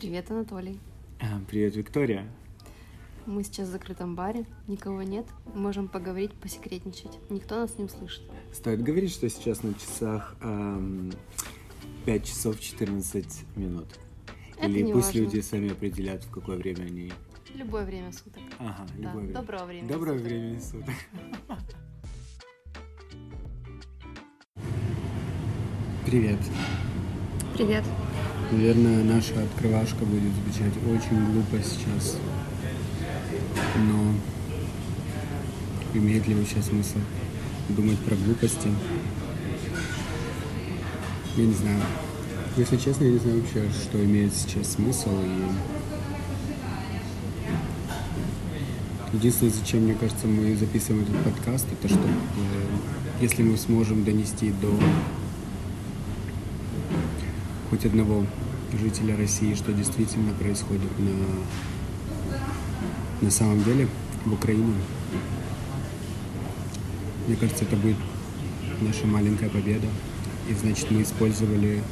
Привет, Анатолий. А, Привет, Виктория. Мы сейчас в закрытом баре, никого нет, можем поговорить, посекретничать. Никто нас не услышит. Стоит говорить, что сейчас на часах эм, 5 часов 14 минут. Это Или не пусть важно. люди сами определят, в какое время они... Любое время суток. Ага, Да, любое время. доброго времени Доброго суток. времени суток. Привет. Привет. Наверное, наша открывашка будет звучать очень глупо сейчас. Но имеет ли вообще смысл думать про глупости? Я не знаю. Если честно, я не знаю вообще, что имеет сейчас смысл. И единственное, зачем, мне кажется, мы записываем этот подкаст, это чтобы, э, если мы сможем донести до хоть одного жителя России, что действительно происходит на, на самом деле в Украине. Мне кажется, это будет наша маленькая победа. И значит, мы использовали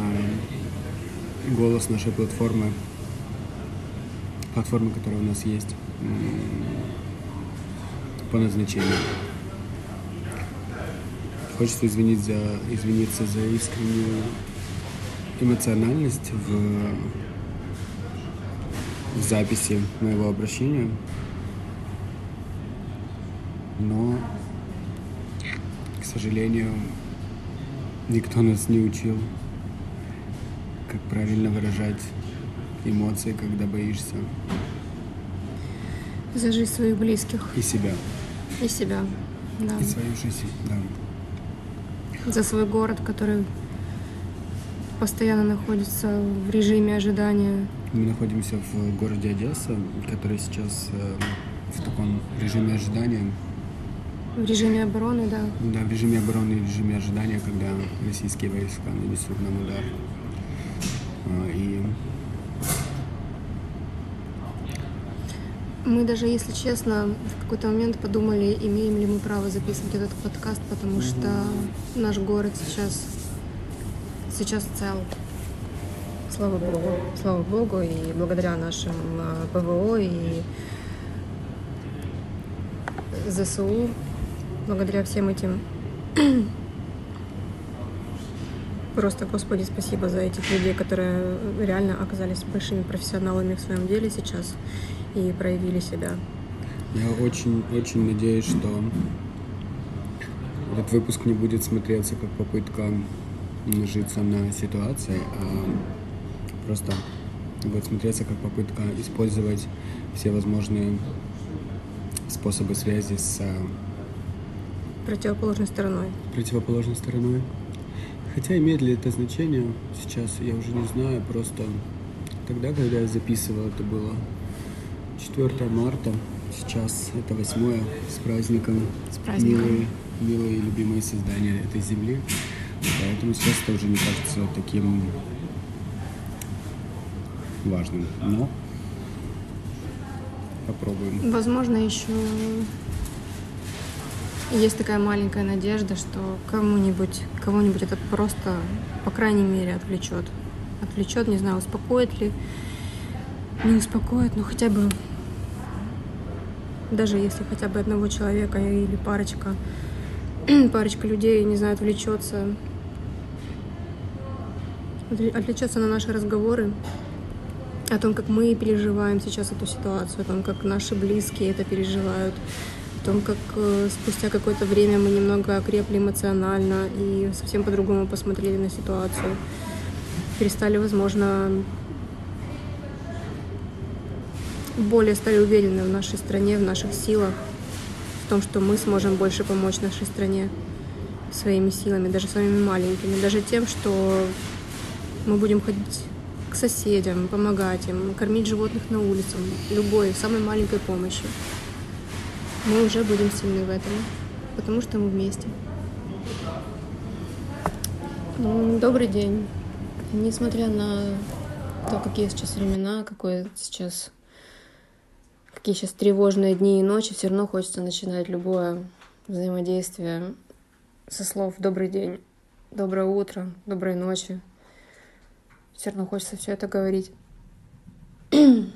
а, голос нашей платформы, платформы, которая у нас есть, по назначению. Хочется извинить за, извиниться за искреннюю эмоциональность в, в записи моего обращения. Но, к сожалению, никто нас не учил, как правильно выражать эмоции, когда боишься, За жизнь своих близких и себя, и себя. Да. и свою жизнь, да. За свой город, который постоянно находится в режиме ожидания. Мы находимся в городе Одесса, который сейчас э, в таком режиме ожидания, В режиме обороны, да. Да, в режиме обороны и в режиме ожидания, когда российские войска нанесут нам удар. А, И Мы даже, если честно, в какой-то момент подумали, имеем ли мы право записывать этот подкаст, потому что наш город сейчас, сейчас цел. Слава Богу. Слава Богу, и благодаря нашим а, ПВО и ЗСУ, благодаря всем этим Просто, Господи, спасибо за этих людей, которые реально оказались большими профессионалами в своем деле сейчас и проявили себя. я очень-очень надеюсь, что этот выпуск не будет смотреться как попытка нажиться на ситуации, а просто будет смотреться как попытка использовать все возможные способы связи с а, Противоположной стороной. противоположной стороной. Хотя имеет ли это значение сейчас, я уже не знаю, просто тогда, когда я записывал, это было 4 марта, сейчас это 8 с праздником. С праздником. Милые, милые любимые создания этой земли. Поэтому это уже не кажется таким важным. Но попробуем. Возможно, еще есть такая маленькая надежда, что кому-нибудь, кого-нибудь это просто, по крайней мере, отвлечет. Отвлечет, не знаю, успокоит ли, не успокоит, но хотя бы, даже если хотя бы одного человека или парочка, парочка людей, не знаю, отвлечется, отвле- отвлечется на наши разговоры, о том, как мы переживаем сейчас эту ситуацию, о том, как наши близкие это переживают, о том, как э, спустя какое-то время мы немного окрепли эмоционально и совсем по-другому посмотрели на ситуацию. Перестали, возможно, более стали уверены в нашей стране, в наших силах, в том, что мы сможем больше помочь нашей стране своими силами, даже своими маленькими, даже тем, что мы будем ходить к соседям, помогать им, кормить животных на улице, любой, самой маленькой помощью. Мы уже будем сильны в этом, потому что мы вместе. Добрый день. Несмотря на то, какие сейчас времена, какое сейчас, какие сейчас тревожные дни и ночи, все равно хочется начинать любое взаимодействие со слов «добрый день», «доброе утро», «доброй ночи», Все равно хочется все это говорить.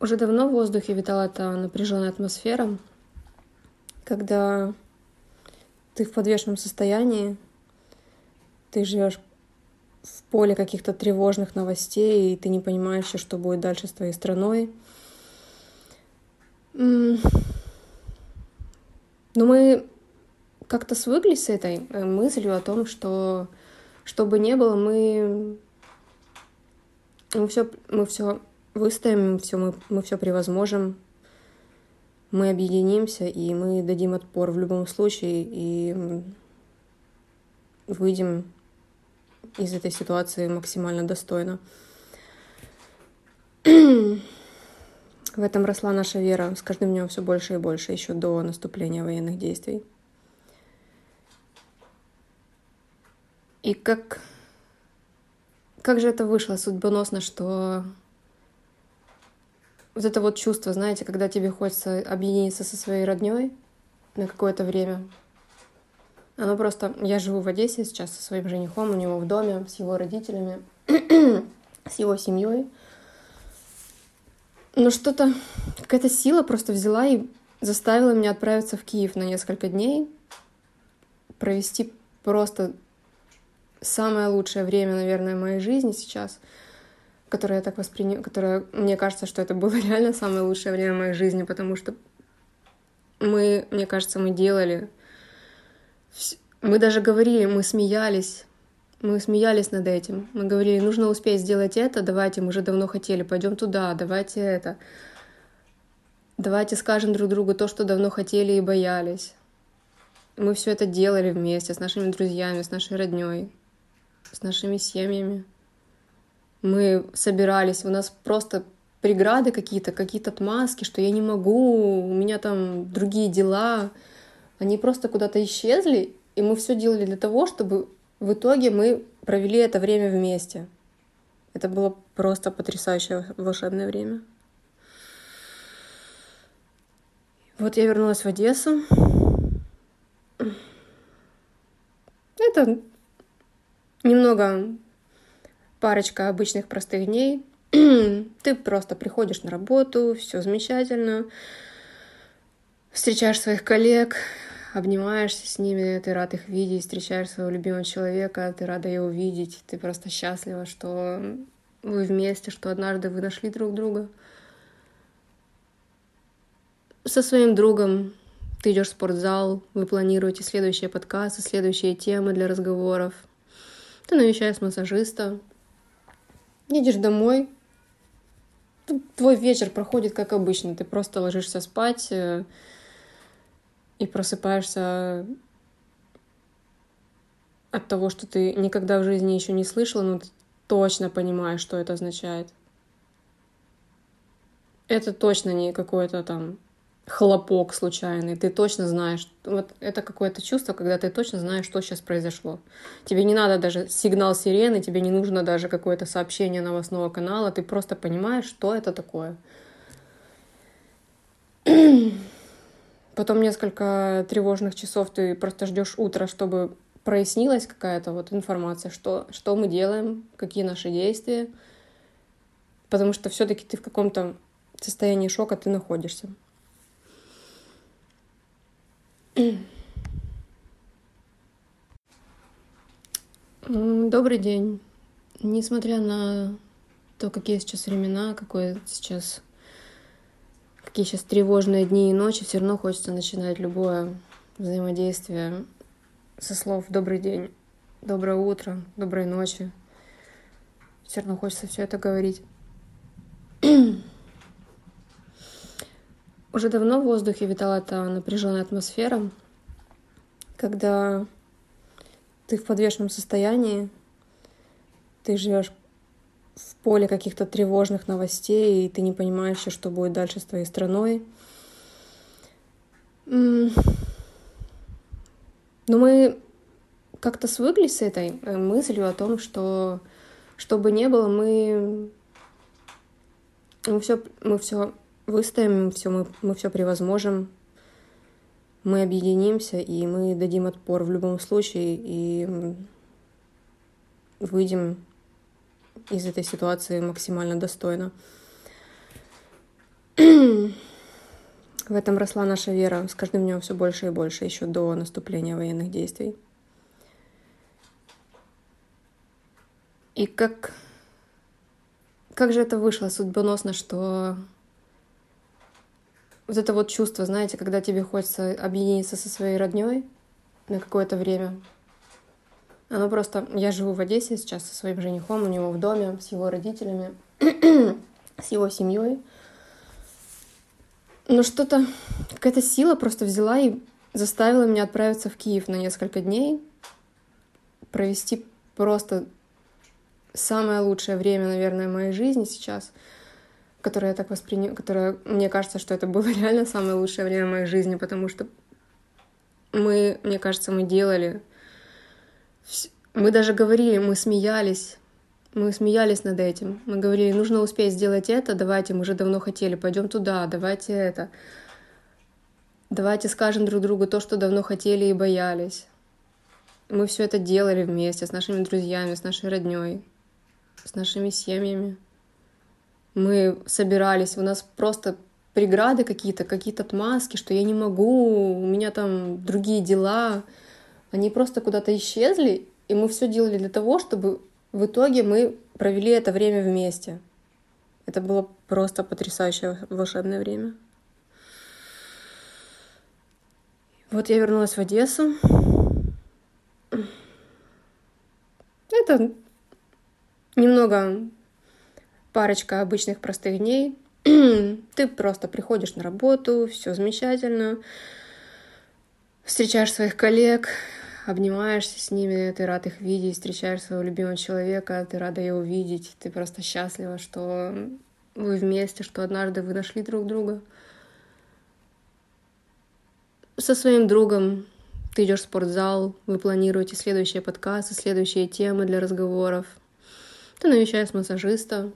Уже давно в воздухе витала эта напряженная атмосфера, когда ты в подвешенном состоянии, ты живешь в поле каких-то тревожных новостей, и ты не понимаешь, что будет дальше с твоей страной. Но мы как-то свыклись с этой э, мыслью о том, что что бы ни было, мы, мы все, мы все выстоим, все, мы, мы все превозможем, мы объединимся, и мы дадим отпор в любом случае, и выйдем из этой ситуации максимально достойно. В этом росла наша вера с каждым днем все больше и больше, еще до наступления военных действий. И как, как же это вышло судьбоносно, что вот это вот чувство, знаете, когда тебе хочется объединиться со своей родней на какое-то время, оно просто... Я живу в Одессе сейчас со своим женихом, у него в доме, с его родителями, с его семьей. Но что-то, какая-то сила просто взяла и заставила меня отправиться в Киев на несколько дней, провести просто самое лучшее время, наверное, моей жизни сейчас, которое я так воспринимаю, которое мне кажется, что это было реально самое лучшее время моей жизни, потому что мы, мне кажется, мы делали, мы даже говорили, мы смеялись, мы смеялись над этим. Мы говорили, нужно успеть сделать это, давайте, мы уже давно хотели, пойдем туда, давайте это. Давайте скажем друг другу то, что давно хотели и боялись. Мы все это делали вместе с нашими друзьями, с нашей родней с нашими семьями. Мы собирались, у нас просто преграды какие-то, какие-то отмазки, что я не могу, у меня там другие дела. Они просто куда-то исчезли, и мы все делали для того, чтобы в итоге мы провели это время вместе. Это было просто потрясающее волшебное время. Вот я вернулась в Одессу. Это немного парочка обычных простых дней. Ты просто приходишь на работу, все замечательно, встречаешь своих коллег, обнимаешься с ними, ты рад их видеть, встречаешь своего любимого человека, ты рада его видеть, ты просто счастлива, что вы вместе, что однажды вы нашли друг друга. Со своим другом ты идешь в спортзал, вы планируете следующие подкасты, следующие темы для разговоров — ты навещаешь массажиста, едешь домой, твой вечер проходит как обычно. Ты просто ложишься спать э, и просыпаешься от того, что ты никогда в жизни еще не слышала, но ты точно понимаешь, что это означает. Это точно не какое-то там хлопок случайный, ты точно знаешь, вот это какое-то чувство, когда ты точно знаешь, что сейчас произошло. Тебе не надо даже сигнал сирены, тебе не нужно даже какое-то сообщение новостного канала, ты просто понимаешь, что это такое. Потом несколько тревожных часов ты просто ждешь утра, чтобы прояснилась какая-то вот информация, что, что мы делаем, какие наши действия, потому что все-таки ты в каком-то состоянии шока ты находишься. Добрый день. Несмотря на то, какие сейчас времена, какое сейчас, какие сейчас тревожные дни и ночи, все равно хочется начинать любое взаимодействие со слов «добрый день», «доброе утро», «доброй ночи». Все равно хочется все это говорить. Уже давно в воздухе витала эта напряженная атмосфера, когда ты в подвешенном состоянии, ты живешь в поле каких-то тревожных новостей, и ты не понимаешь, что будет дальше с твоей страной. Но мы как-то свыклись с этой э, мыслью о том, что что бы ни было, мы, мы все, мы все выстоим, все, мы, мы все превозможем, мы объединимся, и мы дадим отпор в любом случае, и выйдем из этой ситуации максимально достойно. В этом росла наша вера с каждым днем все больше и больше, еще до наступления военных действий. И как, как же это вышло судьбоносно, что вот это вот чувство, знаете, когда тебе хочется объединиться со своей родней на какое-то время, оно просто... Я живу в Одессе сейчас со своим женихом, у него в доме, с его родителями, с его семьей. Но что-то, какая-то сила просто взяла и заставила меня отправиться в Киев на несколько дней, провести просто самое лучшее время, наверное, моей жизни сейчас, которое я так воспринимаю, которое мне кажется, что это было реально самое лучшее время моей жизни, потому что мы, мне кажется, мы делали, мы даже говорили, мы смеялись, мы смеялись над этим. Мы говорили, нужно успеть сделать это, давайте, мы уже давно хотели, пойдем туда, давайте это. Давайте скажем друг другу то, что давно хотели и боялись. Мы все это делали вместе с нашими друзьями, с нашей родней, с нашими семьями. Мы собирались, у нас просто преграды какие-то, какие-то отмазки, что я не могу, у меня там другие дела. Они просто куда-то исчезли, и мы все делали для того, чтобы в итоге мы провели это время вместе. Это было просто потрясающее волшебное время. Вот я вернулась в Одессу. Это немного парочка обычных простых дней. Ты просто приходишь на работу, все замечательно, встречаешь своих коллег, обнимаешься с ними, ты рад их видеть, встречаешь своего любимого человека, ты рада его видеть, ты просто счастлива, что вы вместе, что однажды вы нашли друг друга. Со своим другом ты идешь в спортзал, вы планируете следующие подкасты, следующие темы для разговоров. Ты навещаешь массажиста,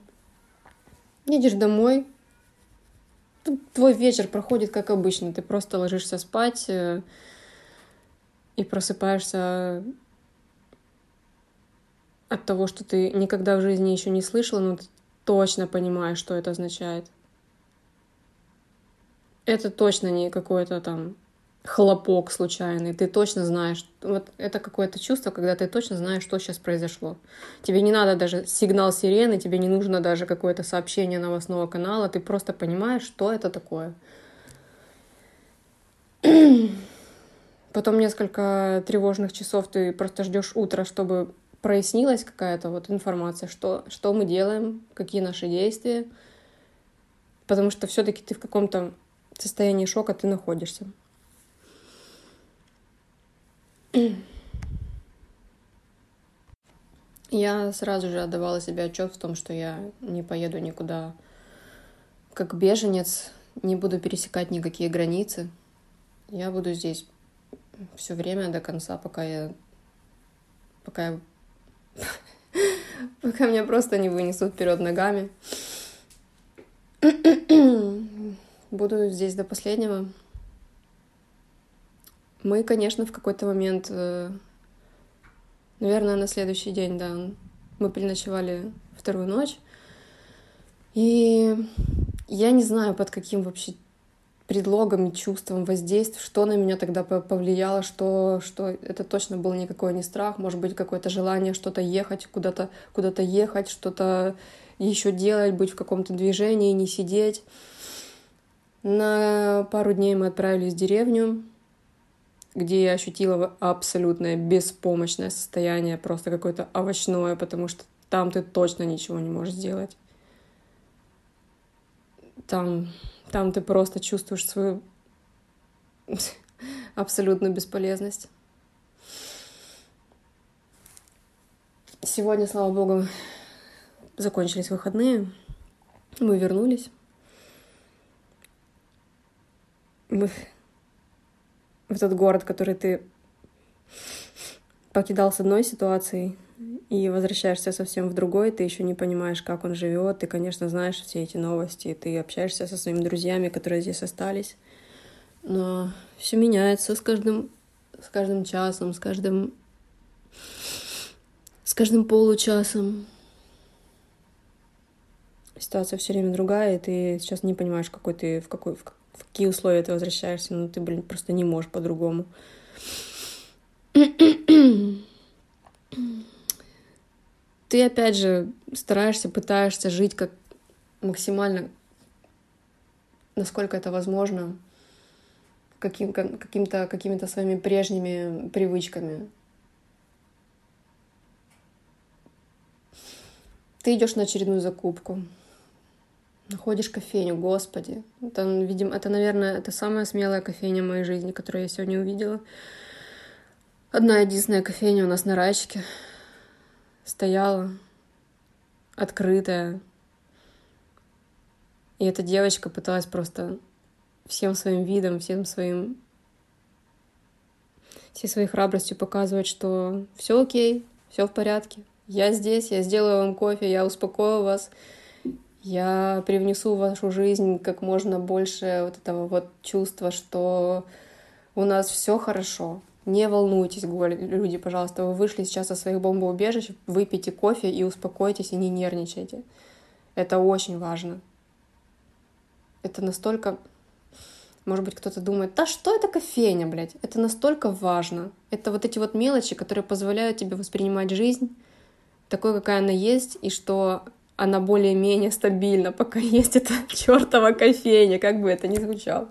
едешь домой, твой вечер проходит как обычно, ты просто ложишься спать, э, и просыпаешься от того, что ты никогда в жизни еще не слышала, но ты точно понимаешь, что это означает. Это точно не какой-то там хлопок случайный. Ты точно знаешь. Вот это какое-то чувство, когда ты точно знаешь, что сейчас произошло. Тебе не надо даже сигнал сирены, тебе не нужно даже какое-то сообщение новостного канала. Ты просто понимаешь, что это такое. Потом несколько тревожных часов ты просто ждешь утра, чтобы прояснилась какая-то вот информация, что, что мы делаем, какие наши действия. Потому что все-таки ты в каком-то состоянии шока ты находишься. Я сразу же отдавала себе отчет в том, что я не поеду никуда как беженец, не буду пересекать никакие границы. Я буду здесь все время до конца, пока я... Пока я... пока меня просто не вынесут вперед ногами. Буду здесь до последнего. Мы, конечно, в какой-то момент, э, наверное, на следующий день, да, мы переночевали вторую ночь. И я не знаю, под каким вообще предлогом, чувством, воздействием, что на меня тогда повлияло, что, что это точно был никакой не страх, может быть, какое-то желание что-то ехать, куда-то куда ехать, что-то еще делать, быть в каком-то движении, не сидеть. На пару дней мы отправились в деревню, где я ощутила абсолютное беспомощное состояние, просто какое-то овощное, потому что там ты точно ничего не можешь сделать. Там там ты просто чувствуешь свою абсолютную бесполезность. Сегодня, слава богу, закончились выходные. Мы вернулись. Мы в этот город, который ты покидал с одной ситуацией, и возвращаешься совсем в другой, ты еще не понимаешь, как он живет, ты, конечно, знаешь все эти новости, ты общаешься со своими друзьями, которые здесь остались, но все меняется с каждым, с каждым часом, с каждым, С каждым получасом. Ситуация все время другая, и ты сейчас не понимаешь, какой ты, в, какой, в, в какие условия ты возвращаешься, но ты, блин, просто не можешь по-другому. ты опять же стараешься, пытаешься жить как максимально, насколько это возможно, каким, каким-то, какими-то своими прежними привычками. Ты идешь на очередную закупку, находишь кофейню, господи. Это, видимо, это, наверное, это самая смелая кофейня в моей жизни, которую я сегодня увидела. Одна единственная кофейня у нас на Райчике стояла, открытая. И эта девочка пыталась просто всем своим видом, всем своим всей своей храбростью показывать, что все окей, все в порядке. Я здесь, я сделаю вам кофе, я успокою вас, я привнесу в вашу жизнь как можно больше вот этого вот чувства, что у нас все хорошо, не волнуйтесь, люди, пожалуйста, вы вышли сейчас со своих бомбоубежищ, выпейте кофе и успокойтесь, и не нервничайте. Это очень важно. Это настолько... Может быть, кто-то думает, да что это кофейня, блядь? Это настолько важно. Это вот эти вот мелочи, которые позволяют тебе воспринимать жизнь такой, какая она есть, и что она более-менее стабильна, пока есть эта чертова кофейня, как бы это ни звучало.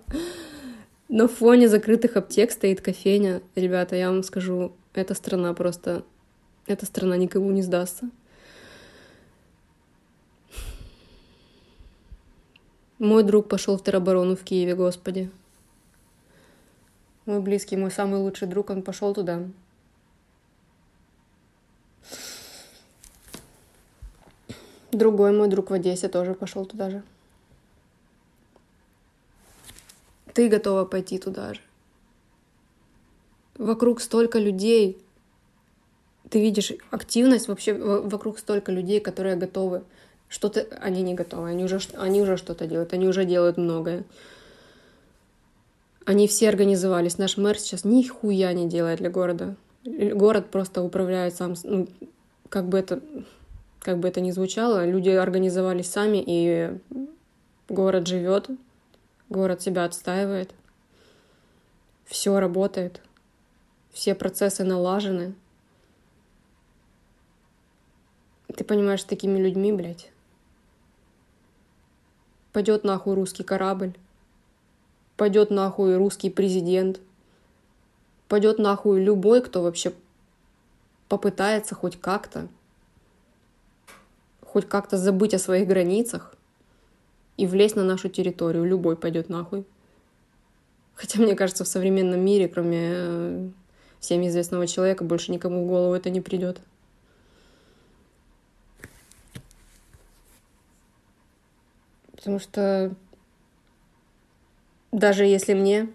На фоне закрытых аптек стоит кофейня. Ребята, я вам скажу, эта страна просто... Эта страна никому не сдастся. Мой друг пошел в тероборону в Киеве, господи. Мой близкий, мой самый лучший друг, он пошел туда. Другой мой друг в Одессе тоже пошел туда же. ты готова пойти туда же. Вокруг столько людей, ты видишь активность вообще вокруг столько людей, которые готовы. Что-то они не готовы, они уже, они уже что-то делают, они уже делают многое. Они все организовались. Наш мэр сейчас нихуя не делает для города. Город просто управляет сам, ну, как бы это, как бы это ни звучало, люди организовались сами, и город живет, Город себя отстаивает. Все работает. Все процессы налажены. Ты понимаешь, с такими людьми, блядь, пойдет нахуй русский корабль, пойдет нахуй русский президент, пойдет нахуй любой, кто вообще попытается хоть как-то, хоть как-то забыть о своих границах, и влезть на нашу территорию. Любой пойдет нахуй. Хотя, мне кажется, в современном мире, кроме э, всем известного человека, больше никому в голову это не придет. Потому что даже если мне,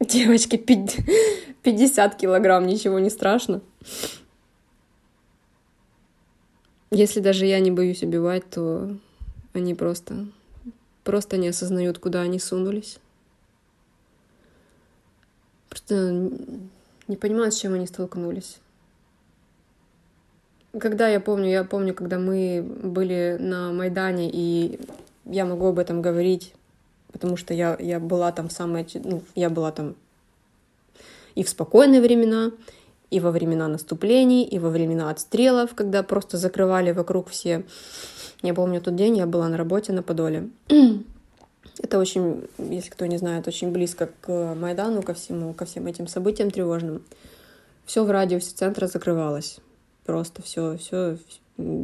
девочке, 50 килограмм, ничего не страшно. Если даже я не боюсь убивать, то они просто просто не осознают, куда они сунулись. Просто не понимают, с чем они столкнулись. Когда я помню, я помню, когда мы были на Майдане, и я могу об этом говорить, потому что я, я была там самая, ну, я была там и в спокойные времена, и во времена наступлений, и во времена отстрелов, когда просто закрывали вокруг все я помню тот день, я была на работе на Подоле. Это очень, если кто не знает, очень близко к Майдану, ко всему, ко всем этим событиям тревожным. Все в радиусе центра закрывалось. Просто все, все,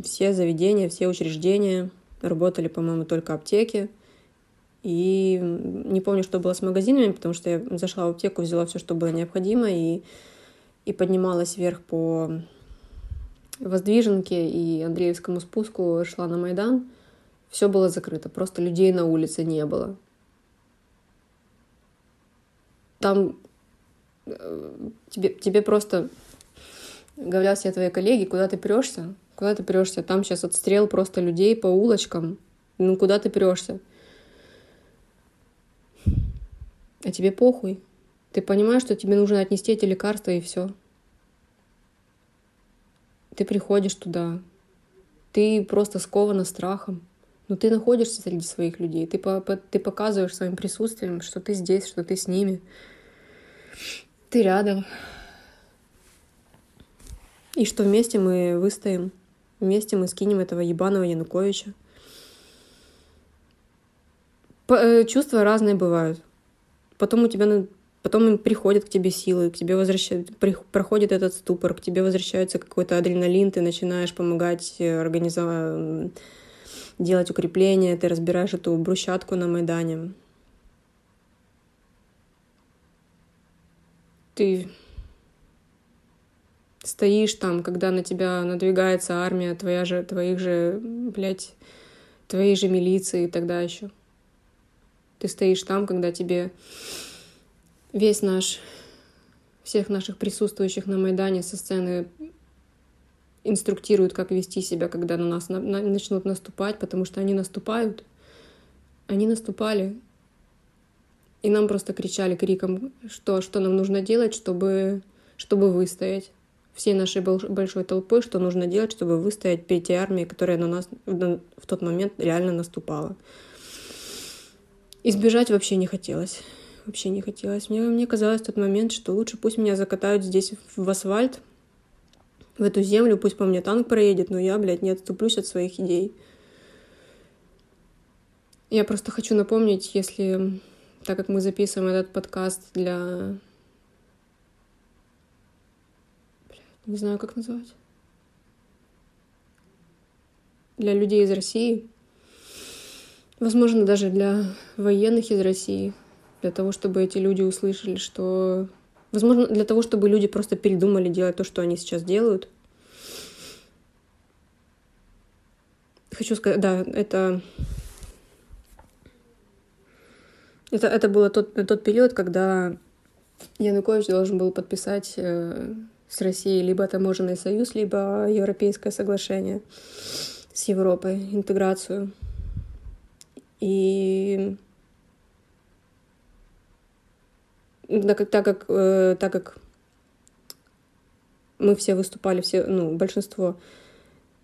все заведения, все учреждения работали, по-моему, только аптеки. И не помню, что было с магазинами, потому что я зашла в аптеку, взяла все, что было необходимо, и, и поднималась вверх по Воздвиженке и Андреевскому спуску шла на Майдан, все было закрыто, просто людей на улице не было. Там э, тебе, тебе просто говорят все твои коллеги, куда ты прешься, куда ты прешься, там сейчас отстрел просто людей по улочкам, ну куда ты прешься? А тебе похуй. Ты понимаешь, что тебе нужно отнести эти лекарства и все. Ты приходишь туда, ты просто скована страхом, но ты находишься среди своих людей, ты, по, по, ты показываешь своим присутствием, что ты здесь, что ты с ними, ты рядом. И что вместе мы выстоим, вместе мы скинем этого ебаного Януковича. Э, чувства разные бывают. Потом у тебя потом приходят к тебе силы, к тебе возвращают, проходит этот ступор, к тебе возвращается какой-то адреналин, ты начинаешь помогать э, организовать, делать укрепления, ты разбираешь эту брусчатку на Майдане. Ты стоишь там, когда на тебя надвигается армия твоя же, твоих же, блядь, твоей же милиции и тогда еще. Ты стоишь там, когда тебе весь наш, всех наших присутствующих на Майдане со сцены инструктируют, как вести себя, когда на нас на, на, начнут наступать, потому что они наступают. Они наступали. И нам просто кричали криком, что, что нам нужно делать, чтобы, чтобы выстоять. Всей нашей большой толпой, что нужно делать, чтобы выстоять перед той армией, которая на нас в тот момент реально наступала. Избежать вообще не хотелось. Вообще не хотелось. Мне, мне казалось в тот момент, что лучше пусть меня закатают здесь в асфальт, в эту землю, пусть по мне танк проедет, но я, блядь, не отступлюсь от своих идей. Я просто хочу напомнить, если, так как мы записываем этот подкаст для... Блядь, не знаю, как назвать. Для людей из России, возможно, даже для военных из России, для того, чтобы эти люди услышали, что... Возможно, для того, чтобы люди просто передумали делать то, что они сейчас делают. Хочу сказать, да, это... Это, это было тот, тот период, когда Янукович должен был подписать э, с Россией либо таможенный союз, либо европейское соглашение с Европой, интеграцию. И так, так как, э, так как мы все выступали, все, ну, большинство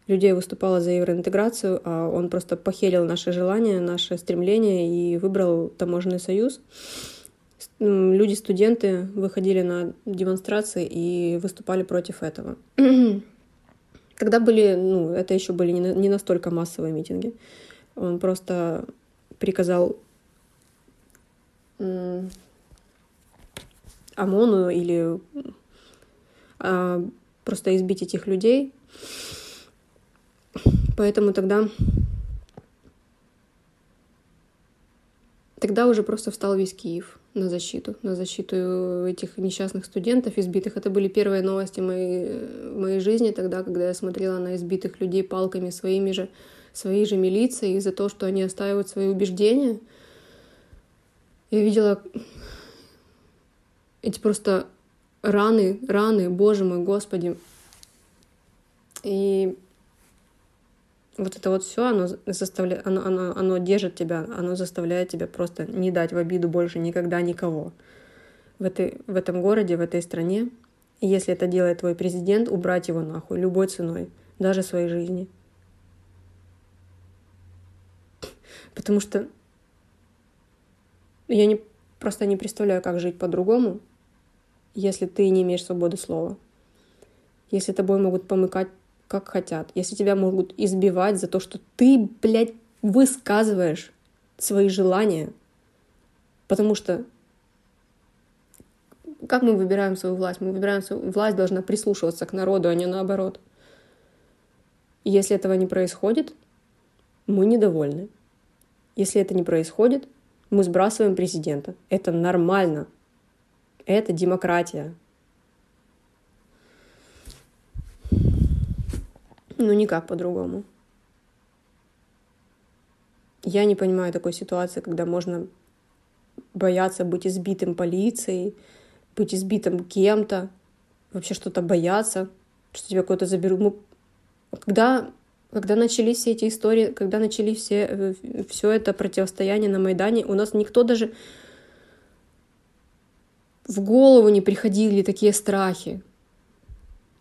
людей выступало за евроинтеграцию, а он просто похерил наши желания, наше стремление и выбрал таможенный союз. Люди, студенты выходили на демонстрации и выступали против этого. Тогда были, ну, это еще были не настолько массовые митинги. Он просто приказал ОМОНу или а, просто избить этих людей. Поэтому тогда тогда уже просто встал весь Киев на защиту, на защиту этих несчастных студентов избитых. Это были первые новости моей, моей жизни тогда, когда я смотрела на избитых людей палками своими же, своей же милицией за то, что они оставят свои убеждения. Я видела эти просто раны, раны, боже мой, господи. И вот это вот все, оно заставляет, оно, оно, оно держит тебя, оно заставляет тебя просто не дать в обиду больше никогда никого в, этой, в этом городе, в этой стране. И если это делает твой президент, убрать его нахуй любой ценой, даже своей жизни. Потому что я не, просто не представляю, как жить по-другому, если ты не имеешь свободы слова. Если тобой могут помыкать как хотят. Если тебя могут избивать за то, что ты, блядь, высказываешь свои желания. Потому что как мы выбираем свою власть? Мы выбираем свою власть, должна прислушиваться к народу, а не наоборот. И если этого не происходит, мы недовольны. Если это не происходит, мы сбрасываем президента. Это нормально. Это демократия. Ну, никак по-другому. Я не понимаю такой ситуации, когда можно бояться быть избитым полицией, быть избитым кем-то, вообще что-то бояться, что тебя куда-то заберут. Мы... Когда, когда начались все эти истории, когда начались все, э, все это противостояние на Майдане, у нас никто даже в голову не приходили такие страхи.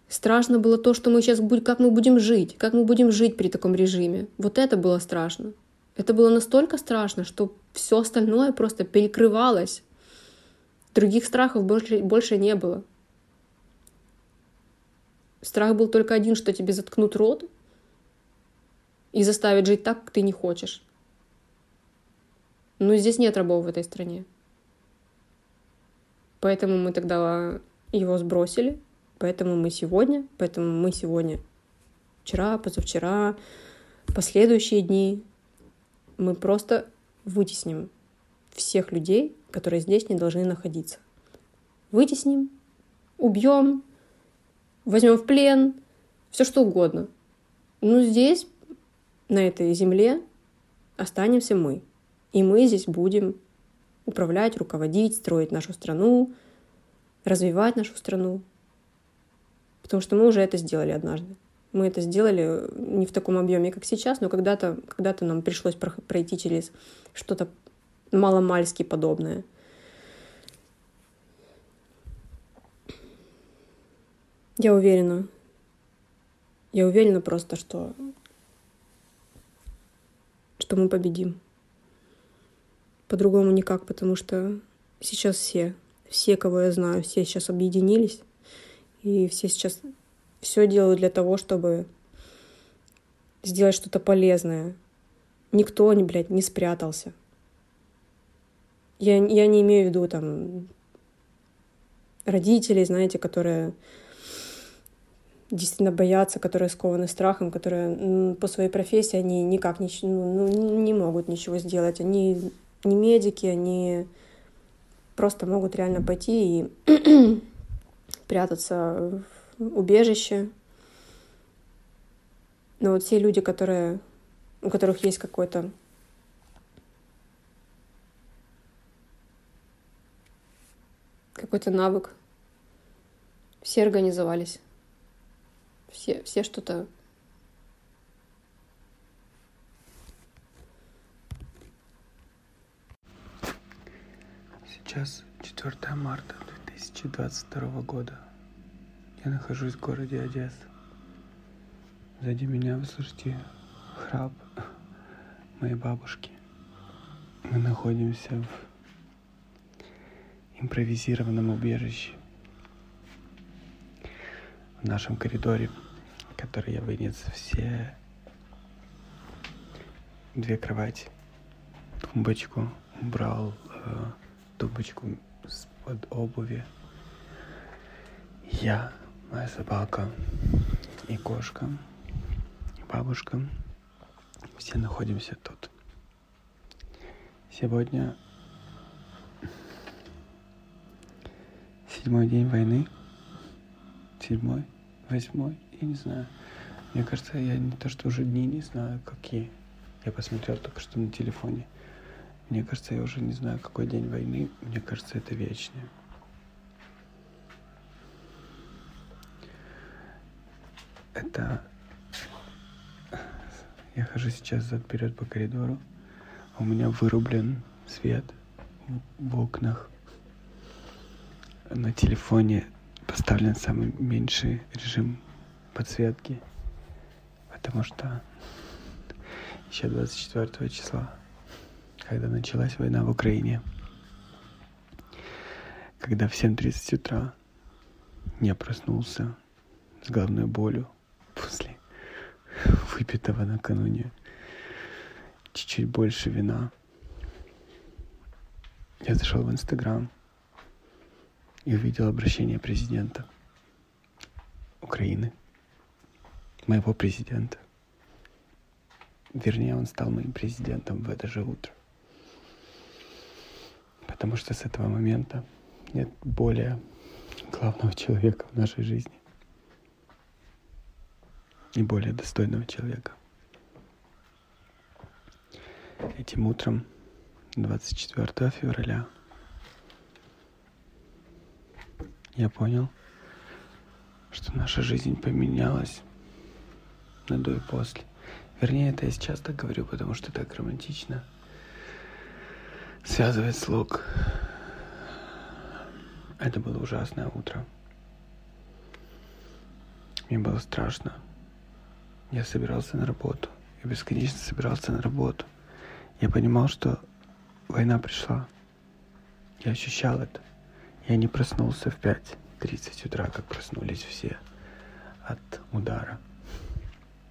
Страшно было то, что мы сейчас будем, как мы будем жить, как мы будем жить при таком режиме. Вот это было страшно. Это было настолько страшно, что все остальное просто перекрывалось. Других страхов больше, больше не было. Страх был только один, что тебе заткнут рот и заставят жить так, как ты не хочешь. Но здесь нет рабов в этой стране. Поэтому мы тогда его сбросили, поэтому мы сегодня, поэтому мы сегодня, вчера, позавчера, последующие дни, мы просто вытесним всех людей, которые здесь не должны находиться. Вытесним, убьем, возьмем в плен, все что угодно. Но здесь, на этой земле, останемся мы. И мы здесь будем управлять, руководить, строить нашу страну, развивать нашу страну. Потому что мы уже это сделали однажды. Мы это сделали не в таком объеме, как сейчас, но когда-то когда нам пришлось пройти через что-то маломальски подобное. Я уверена. Я уверена просто, что что мы победим. По-другому никак, потому что сейчас все, все, кого я знаю, все сейчас объединились, и все сейчас все делают для того, чтобы сделать что-то полезное. Никто, не, блядь, не спрятался. Я, я не имею в виду там родителей, знаете, которые действительно боятся, которые скованы страхом, которые по своей профессии они никак не, ну, ну, не могут ничего сделать. Они не медики, они просто могут реально пойти и прятаться в убежище. Но вот те люди, которые, у которых есть какой-то какой-то навык, все организовались. Все, все что-то Сейчас 4 марта 2022 года. Я нахожусь в городе Одесса. Сзади меня вы слышите храп моей бабушки. Мы находимся в импровизированном убежище в нашем коридоре, который я вынес все две кровати, тумбочку, убрал э, тумбочку с-под обуви. Я, моя собака и кошка, и бабушка, все находимся тут. Сегодня седьмой день войны. Седьмой, восьмой, я не знаю. Мне кажется, я не то, что уже дни не знаю, какие. Я посмотрел только что на телефоне. Мне кажется, я уже не знаю, какой день войны. Мне кажется, это вечное. Это... Я хожу сейчас зад вперед по коридору. У меня вырублен свет в окнах. На телефоне поставлен самый меньший режим подсветки, потому что еще 24 числа когда началась война в Украине, когда в 7.30 утра я проснулся с головной болью после выпитого накануне чуть-чуть больше вина. Я зашел в Инстаграм и увидел обращение президента Украины, моего президента. Вернее, он стал моим президентом в это же утро. Потому что с этого момента нет более главного человека в нашей жизни. И более достойного человека. Этим утром, 24 февраля, я понял, что наша жизнь поменялась на до и после. Вернее, это я сейчас так говорю, потому что так романтично – связывает слог. Это было ужасное утро. Мне было страшно. Я собирался на работу. Я бесконечно собирался на работу. Я понимал, что война пришла. Я ощущал это. Я не проснулся в 5.30 утра, как проснулись все от удара.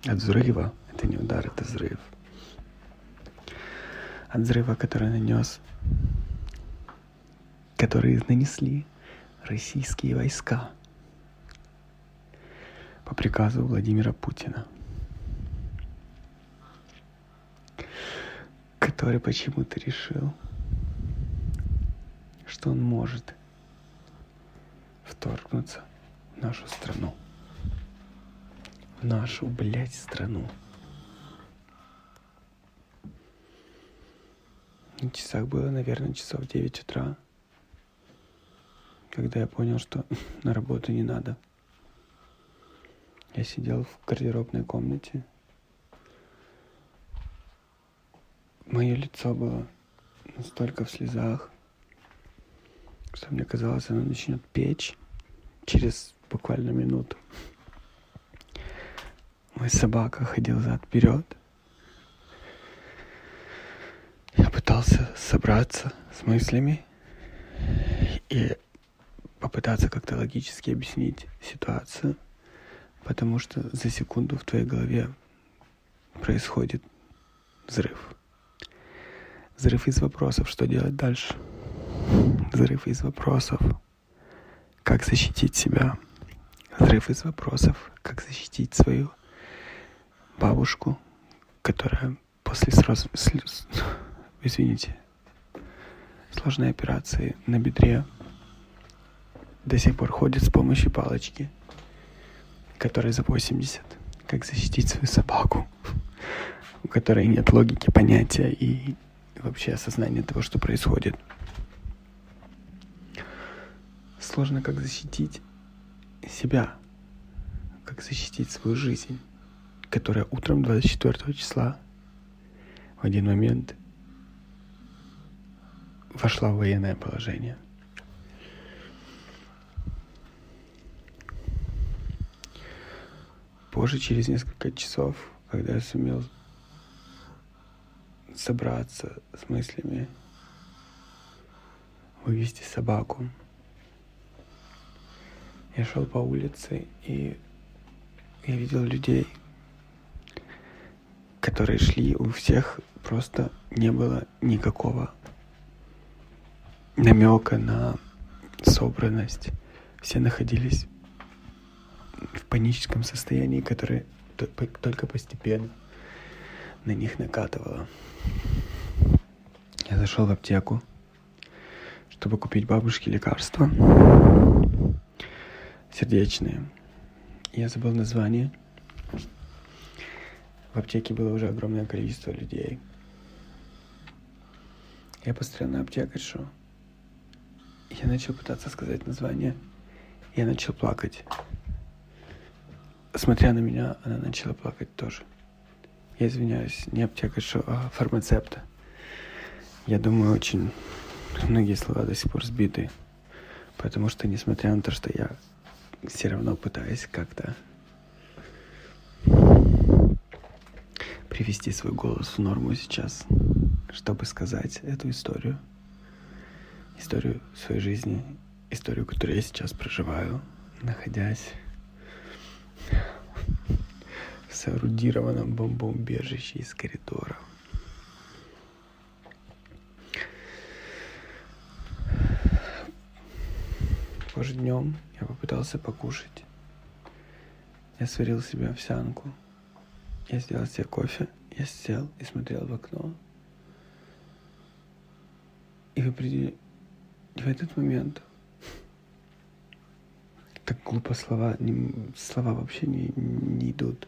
От взрыва. Это не удар, это взрыв. От взрыва, который нанес, который нанесли российские войска по приказу Владимира Путина, который почему-то решил, что он может вторгнуться в нашу страну. В нашу, блядь, страну. На часах было, наверное, часов 9 утра, когда я понял, что на работу не надо. Я сидел в гардеробной комнате. Мое лицо было настолько в слезах, что мне казалось, оно начнет печь через буквально минуту. Мой собака ходил зад вперед. Я пытался собраться с мыслями и попытаться как-то логически объяснить ситуацию, потому что за секунду в твоей голове происходит взрыв. Взрыв из вопросов, что делать дальше. Взрыв из вопросов, как защитить себя. Взрыв из вопросов, как защитить свою бабушку, которая после сразу, извините, сложной операции на бедре до сих пор ходит с помощью палочки, которой за 80. Как защитить свою собаку, у которой нет логики понятия и вообще осознания того, что происходит. Сложно как защитить себя, как защитить свою жизнь, которая утром 24 числа в один момент вошла в военное положение. Позже, через несколько часов, когда я сумел собраться с мыслями, вывести собаку. Я шел по улице, и я видел людей, которые шли, у всех просто не было никакого намека на собранность. Все находились в паническом состоянии, которое только постепенно на них накатывало. Я зашел в аптеку, чтобы купить бабушке лекарства сердечные. Я забыл название. В аптеке было уже огромное количество людей. Я посмотрел на аптекаршу. Я начал пытаться сказать название. Я начал плакать. Смотря на меня, она начала плакать тоже. Я извиняюсь, не аптекаршу, а фармацепта. Я думаю, очень многие слова до сих пор сбиты. Потому что, несмотря на то, что я все равно пытаюсь как-то привести свой голос в норму сейчас, чтобы сказать эту историю, историю своей жизни, историю, которую я сейчас проживаю, находясь в соорудированном бомбоубежище из коридора. Позже днем я попытался покушать. Я сварил себе овсянку. Я сделал себе кофе. Я сел и смотрел в окно. И в, определ... в этот момент так глупо слова, не, слова вообще не, не идут.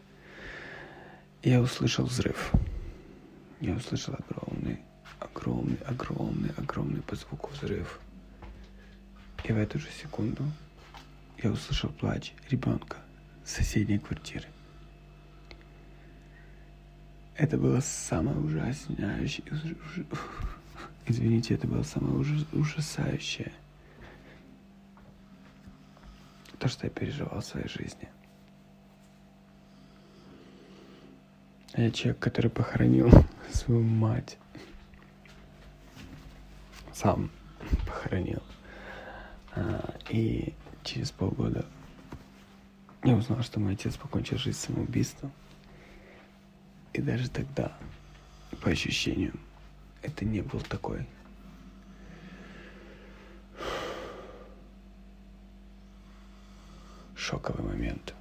Я услышал взрыв. Я услышал огромный, огромный, огромный, огромный по звуку взрыв. И в эту же секунду я услышал плач ребенка с соседней квартиры. Это было самое ужасняющее... Извините, это было самое ужасающее. То, что я переживал в своей жизни. Я человек, который похоронил свою мать. Сам похоронил. А, и через полгода я узнал, что мой отец покончил жизнь самоубийством. И даже тогда, по ощущениям, это не был такой шоковый момент.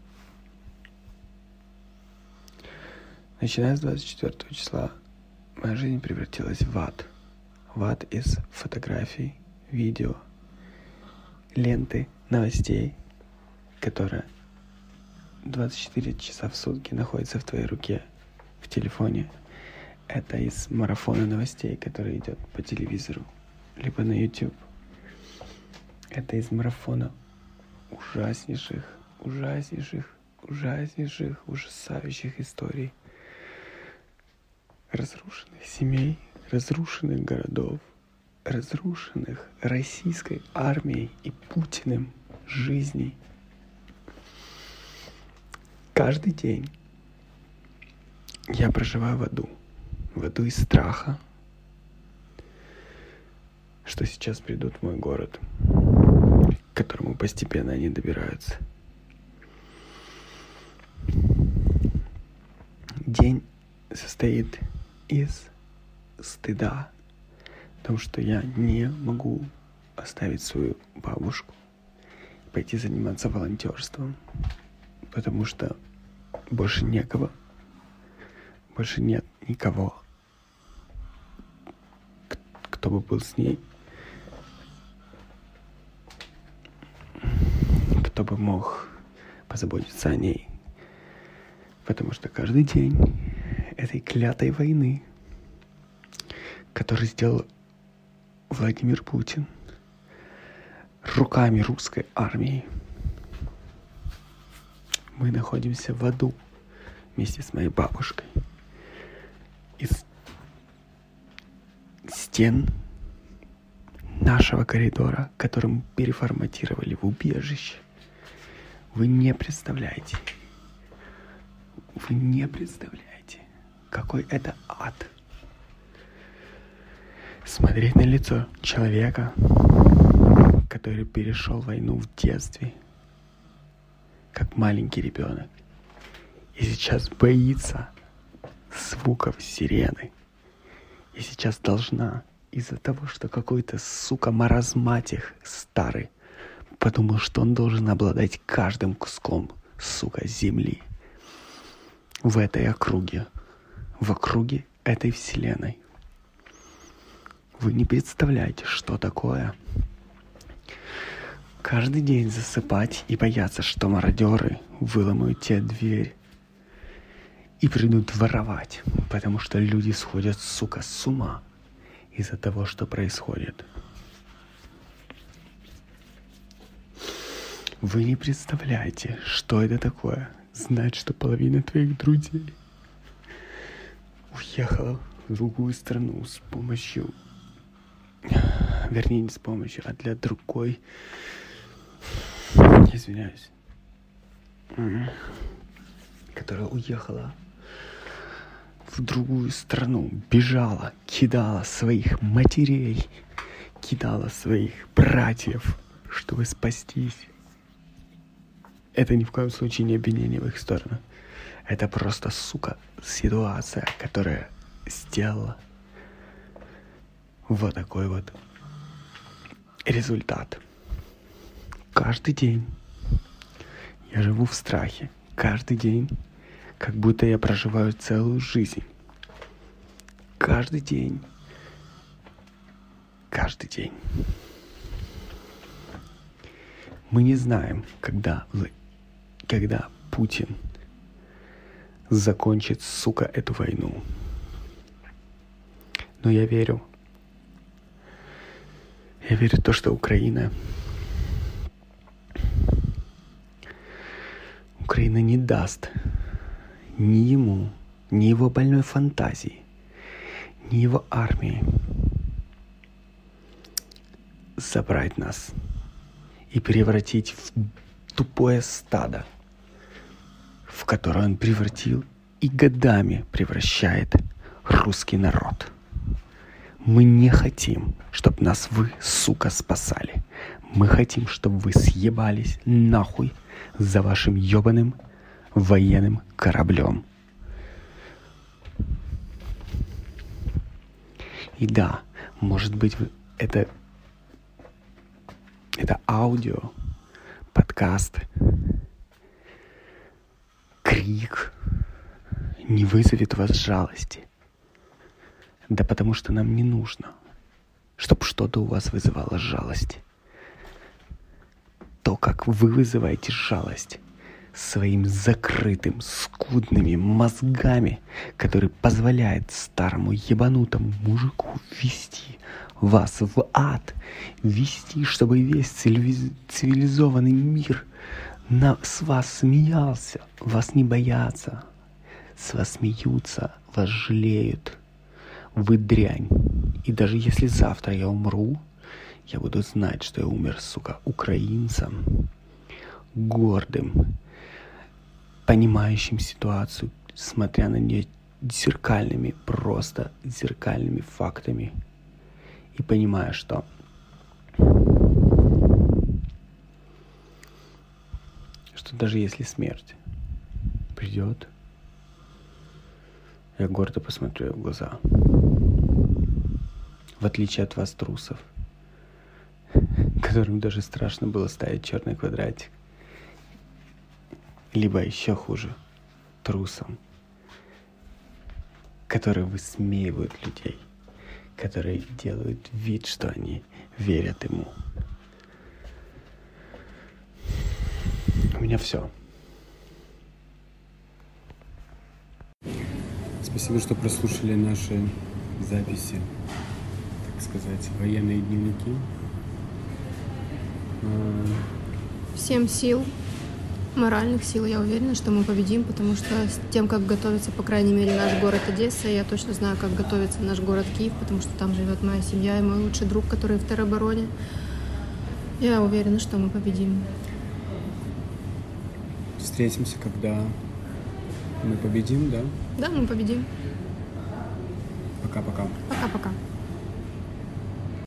Начиная с 24 числа моя жизнь превратилась в ад. В ад из фотографий, видео, ленты, новостей, которая 24 часа в сутки находится в твоей руке, в телефоне. Это из марафона новостей, который идет по телевизору, либо на YouTube. Это из марафона ужаснейших, ужаснейших, ужаснейших, ужасающих историй разрушенных семей, разрушенных городов, разрушенных российской армией и Путиным жизней. Каждый день я проживаю в аду. В аду из страха, что сейчас придут в мой город, к которому постепенно они добираются. День состоит из стыда, потому что я не могу оставить свою бабушку, пойти заниматься волонтерством, потому что больше некого, больше нет никого, кто бы был с ней, кто бы мог позаботиться о ней. Потому что каждый день этой клятой войны, которую сделал Владимир Путин руками русской армии, мы находимся в аду вместе с моей бабушкой. Из стен нашего коридора, который мы переформатировали в убежище. Вы не представляете. Вы не представляете, какой это ад. Смотреть на лицо человека, который перешел войну в детстве, как маленький ребенок, и сейчас боится звуков сирены, и сейчас должна из-за того, что какой-то, сука, маразматих старый подумал, что он должен обладать каждым куском, сука, земли в этой округе, в округе этой вселенной. Вы не представляете, что такое каждый день засыпать и бояться, что мародеры выломают тебе дверь и придут воровать, потому что люди сходят, сука, с ума из-за того, что происходит. Вы не представляете, что это такое. Знать, что половина твоих друзей уехала в другую страну с помощью, вернее, не с помощью, а для другой, извиняюсь, которая уехала в другую страну, бежала, кидала своих матерей, кидала своих братьев, чтобы спастись. Это ни в коем случае не обвинение в их сторону. Это просто, сука, ситуация, которая сделала вот такой вот результат. Каждый день я живу в страхе. Каждый день как будто я проживаю целую жизнь. Каждый день. Каждый день. Мы не знаем, когда, когда Путин закончит, сука, эту войну. Но я верю. Я верю в то, что Украина Украина не даст ни ему, ни его больной фантазии, ни его армии забрать нас и превратить в тупое стадо, в которое он превратил и годами превращает русский народ. Мы не хотим, чтобы нас вы, сука, спасали. Мы хотим, чтобы вы съебались нахуй за вашим ебаным военным кораблем. И да, может быть, это, это аудио, подкаст, крик не вызовет вас жалости. Да потому что нам не нужно, чтобы что-то у вас вызывало жалость. То, как вы вызываете жалость, своим закрытым, скудными мозгами, который позволяет старому ебанутому мужику вести вас в ад, вести, чтобы весь цивилизованный мир на, с вас смеялся, вас не боятся, с вас смеются, вас жалеют. Вы дрянь. И даже если завтра я умру, я буду знать, что я умер, сука, украинцем, гордым, понимающим ситуацию, смотря на нее зеркальными, просто зеркальными фактами. И понимая, что что даже если смерть придет, я гордо посмотрю в глаза. В отличие от вас, трусов, которым даже страшно было ставить черный квадратик либо еще хуже, трусом, которые высмеивают людей, которые делают вид, что они верят ему. У меня все. Спасибо, что прослушали наши записи, так сказать, военные дневники. Всем сил, моральных сил. Я уверена, что мы победим, потому что с тем, как готовится, по крайней мере, наш город Одесса, я точно знаю, как готовится наш город Киев, потому что там живет моя семья и мой лучший друг, который в теробороне. Я уверена, что мы победим. Встретимся, когда мы победим, да? Да, мы победим. Пока-пока. Пока-пока.